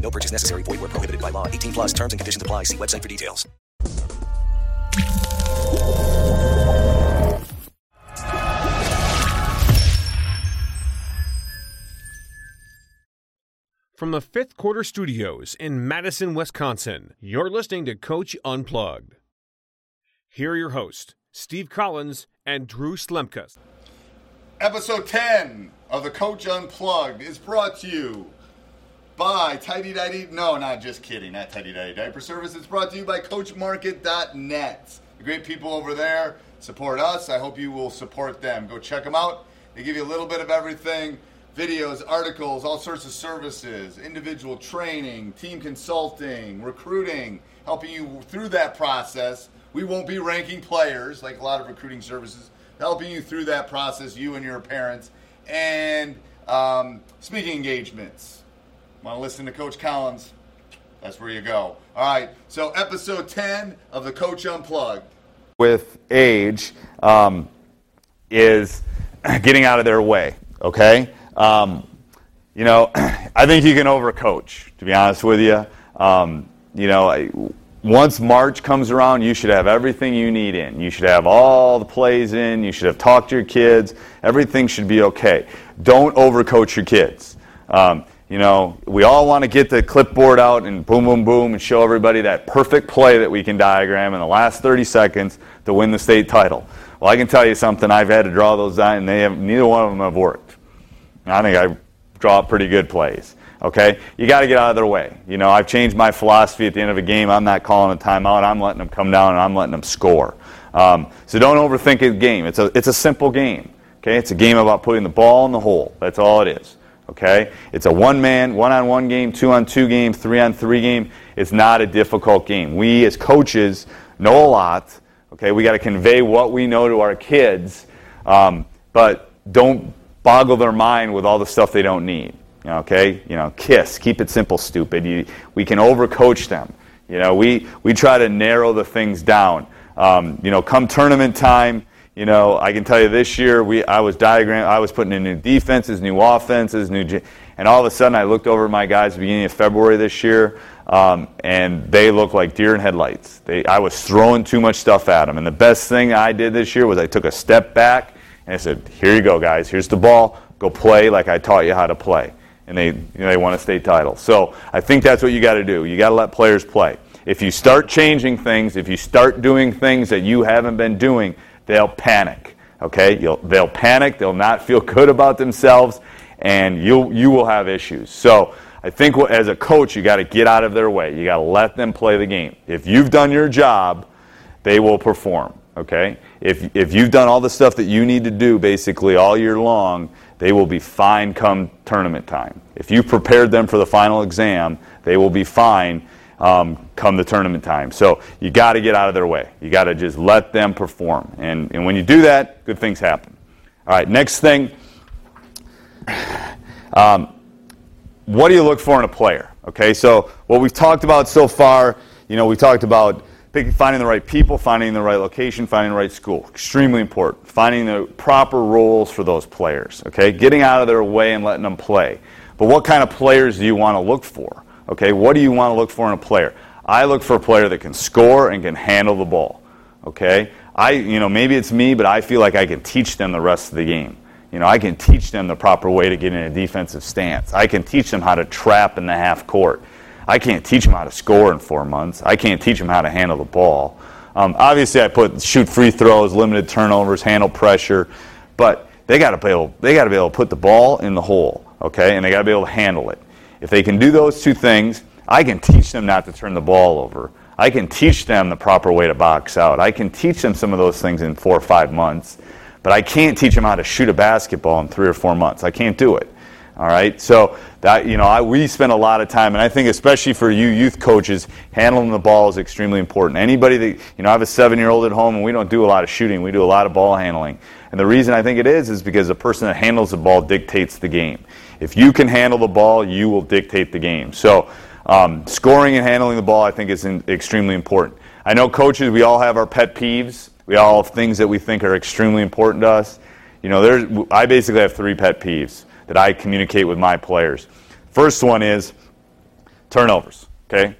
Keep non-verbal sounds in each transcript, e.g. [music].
No purchase necessary. Void where prohibited by law. 18 plus terms and conditions apply. See website for details. From the fifth quarter studios in Madison, Wisconsin, you're listening to Coach Unplugged. Here are your hosts, Steve Collins and Drew Slemka. Episode 10 of the Coach Unplugged is brought to you by Tidy Tidy. No, not just kidding. Not Tidy Tidy Diaper Service. It's brought to you by CoachMarket.net. The great people over there support us. I hope you will support them. Go check them out. They give you a little bit of everything videos, articles, all sorts of services, individual training, team consulting, recruiting, helping you through that process. We won't be ranking players like a lot of recruiting services, helping you through that process, you and your parents, and um, speaking engagements. Want to listen to Coach Collins? That's where you go. All right, so episode 10 of the Coach Unplugged. with age um, is [clears throat] getting out of their way. Okay, um, you know, [clears throat] I think you can overcoach. To be honest with you, um, you know, I, once March comes around, you should have everything you need in. You should have all the plays in. You should have talked to your kids. Everything should be okay. Don't overcoach your kids. Um, you know, we all want to get the clipboard out and boom, boom, boom, and show everybody that perfect play that we can diagram in the last 30 seconds to win the state title. Well, I can tell you something. I've had to draw those down, and they have neither one of them have worked. I think I draw pretty good plays. Okay, you got to get out of their way. You know, I've changed my philosophy at the end of a game. I'm not calling a timeout. I'm letting them come down and I'm letting them score. Um, so don't overthink a game. It's a it's a simple game. Okay, it's a game about putting the ball in the hole. That's all it is. Okay, it's a one-man, one-on-one game, two-on-two game, three-on-three game. It's not a difficult game. We as coaches know a lot. Okay, we got to convey what we know to our kids, um, but don't boggle their mind with all the stuff they don't need. Okay, you know, kiss, keep it simple, stupid. You, we can overcoach them. You know, we we try to narrow the things down. Um, you know, come tournament time, you know, I can tell you this year we I was diagram I was putting in new defenses, new offenses, new, and all of a sudden I looked over my guys at the beginning of February this year, um, and they looked like deer in headlights. They, I was throwing too much stuff at them, and the best thing I did this year was I took a step back and I said, "Here you go, guys. Here's the ball. Go play like I taught you how to play." And they you know, they won a state title. So I think that's what you got to do. You got to let players play. If you start changing things, if you start doing things that you haven't been doing, they'll panic. Okay, You'll, they'll panic. They'll not feel [laughs] good about themselves, and you you will have issues. So I think as a coach, you got to get out of their way. You got to let them play the game. If you've done your job, they will perform. Okay, if if you've done all the stuff that you need to do basically all year long, they will be fine come tournament time. If you prepared them for the final exam, they will be fine um, come the tournament time. So you got to get out of their way. You got to just let them perform. And, and when you do that, good things happen. All right, next thing. Um, what do you look for in a player? Okay, so what we've talked about so far, you know, we talked about pick, finding the right people, finding the right location, finding the right school. Extremely important. Finding the proper roles for those players. Okay, getting out of their way and letting them play. But what kind of players do you want to look for? Okay, what do you want to look for in a player? I look for a player that can score and can handle the ball. Okay, I, you know, maybe it's me, but I feel like I can teach them the rest of the game. You know, I can teach them the proper way to get in a defensive stance. I can teach them how to trap in the half court. I can't teach them how to score in four months. I can't teach them how to handle the ball. Um, obviously, I put shoot free throws, limited turnovers, handle pressure, but they got to be able they got to be able to put the ball in the hole, okay, and they got to be able to handle it. If they can do those two things, I can teach them not to turn the ball over. I can teach them the proper way to box out. I can teach them some of those things in four or five months, but I can't teach them how to shoot a basketball in three or four months. I can't do it. All right, so that you know, I, we spend a lot of time, and I think especially for you youth coaches, handling the ball is extremely important. Anybody that you know, I have a seven-year-old at home, and we don't do a lot of shooting; we do a lot of ball handling. And the reason I think it is is because the person that handles the ball dictates the game. If you can handle the ball, you will dictate the game. So, um, scoring and handling the ball, I think, is in, extremely important. I know coaches, we all have our pet peeves. We all have things that we think are extremely important to us. You know, there's, I basically have three pet peeves that I communicate with my players. First one is turnovers. Okay,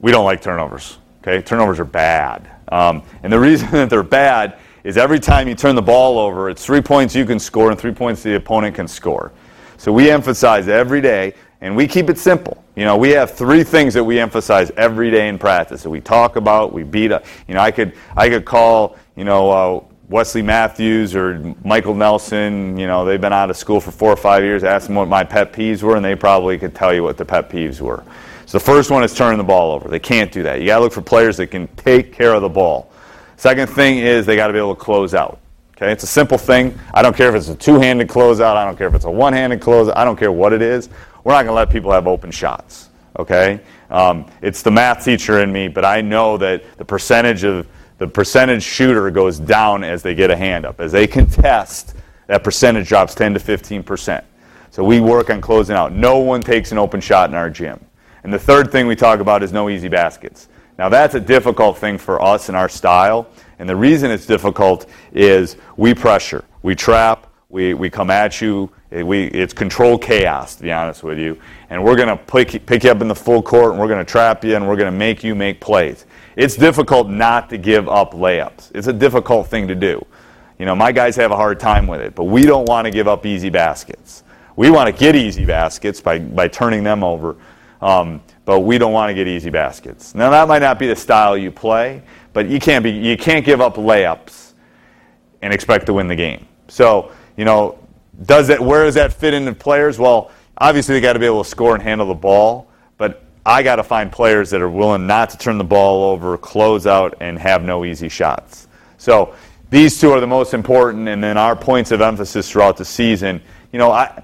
we don't like turnovers. Okay, turnovers are bad, um, and the [laughs] reason that they're bad is every time you turn the ball over, it's three points you can score and three points the opponent can score. So we emphasize every day, and we keep it simple. You know, we have three things that we emphasize every day in practice that we talk about. We beat up. You know, I could I could call you know uh, Wesley Matthews or Michael Nelson, you know, they've been out of school for four or five years, ask them what my pet peeves were, and they probably could tell you what the pet peeves were. So the first one is turning the ball over. They can't do that. You got to look for players that can take care of the ball. Second thing is they got to be able to close out. Okay, it's a simple thing. I don't care if it's a two-handed closeout. I don't care if it's a one-handed closeout. I don't care what it is. We're not going to let people have open shots. Okay, um, it's the math teacher in me, but I know that the percentage of the percentage shooter goes down as they get a hand up. As they contest, that percentage drops 10 to 15 percent. So we work on closing out. No one takes an open shot in our gym. And the third thing we talk about is no easy baskets. Now that's a difficult thing for us in our style. And the reason it's difficult is we pressure, we trap, we, we come at you. Eh, we, it's controlled chaos, to be honest with you. And we're going to pick, pick you up in the full court, and we're going to trap you, and we're going to make you make plays. It's difficult not to give up layups. It's a difficult thing to do. You know, my guys have a hard time with it, but we don't want to give up easy baskets. We want to get easy baskets by, by turning them over, um, but we don't want to get easy baskets. Now, that might not be the style you play, but you can't, be, you can't give up layups and expect to win the game. So, you know, does that, where does that fit into players? Well, obviously, they got to be able to score and handle the ball, but I got to find players that are willing not to turn the ball over, close out, and have no easy shots. So these two are the most important, and then our points of emphasis throughout the season. You know, I,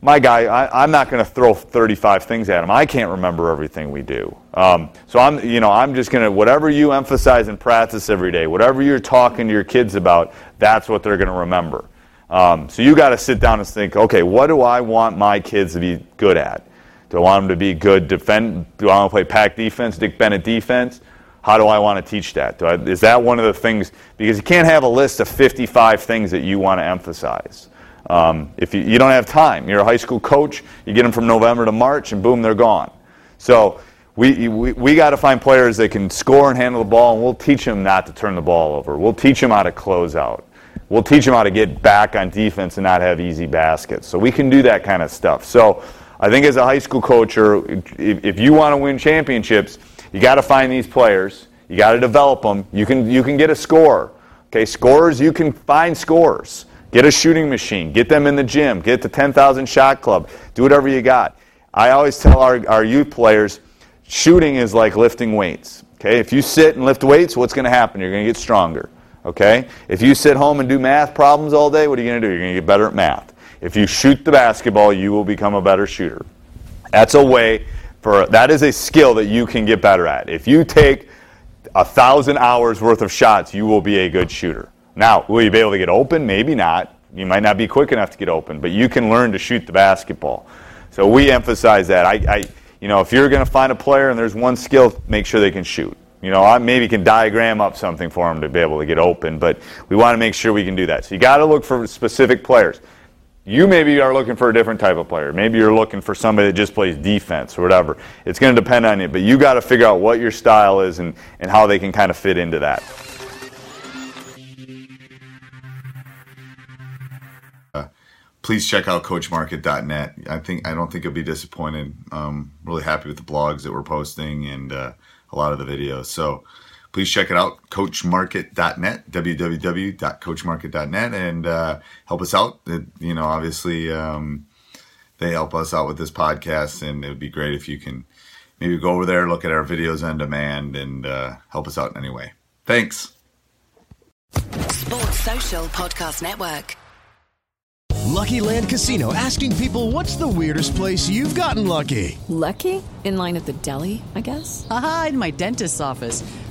my guy, I, am not going to throw 35 things at him. I can't remember everything we do. Um, so I'm, you know, I'm just going to whatever you emphasize in practice every day, whatever you're talking to your kids about, that's what they're going to remember. Um, so you got to sit down and think, okay, what do I want my kids to be good at? Do I want them to be good defend? Do I want to play pack defense, Dick Bennett defense? How do I want to teach that? I, is that one of the things? Because you can't have a list of 55 things that you want to emphasize. Um, if you, you don't have time, you're a high school coach, you get them from November to March, and boom, they're gone. So we, we, we got to find players that can score and handle the ball, and we'll teach them not to turn the ball over. We'll teach them how to close out. We'll teach them how to get back on defense and not have easy baskets. So we can do that kind of stuff. So I think as a high school coach, or if, if you want to win championships, you got to find these players. You got to develop them. You can you can get a score. Okay, scores. You can find scores. Get a shooting machine. Get them in the gym. Get the 10,000 shot club. Do whatever you got. I always tell our, our youth players, shooting is like lifting weights. Okay, if you sit and lift weights, what's going to happen? You're going to get stronger. Okay, if you sit home and do math problems all day, what are you going to do? You're going to get better at math. If you shoot the basketball, you will become a better shooter. That's a way for that is a skill that you can get better at. If you take a thousand hours worth of shots, you will be a good shooter. Now, will you be able to get open? Maybe not. You might not be quick enough to get open, but you can learn to shoot the basketball. So we emphasize that. I, I you know, if you're going to find a player and there's one skill, make sure they can shoot. You know, I maybe can diagram up something for them to be able to get open, but we want to make sure we can do that. So you got to look for specific players. You maybe are looking for a different type of player. Maybe you're looking for somebody that just plays defense or whatever. It's going to depend on you, but you got to figure out what your style is and, and how they can kind of fit into that. please check out coachmarket.net. I think I don't think you'll be disappointed. Um, really happy with the blogs that we're posting and uh, a lot of the videos. So please check it out, coachmarket.net, www.coachmarket.net, and uh, help us out. It, you know, obviously, um, they help us out with this podcast, and it would be great if you can maybe go over there, look at our videos on demand, and uh, help us out in any way. Thanks. Sports Social Podcast Network. Lucky Land Casino asking people what's the weirdest place you've gotten lucky? Lucky? In line at the deli, I guess? Aha, in my dentist's office.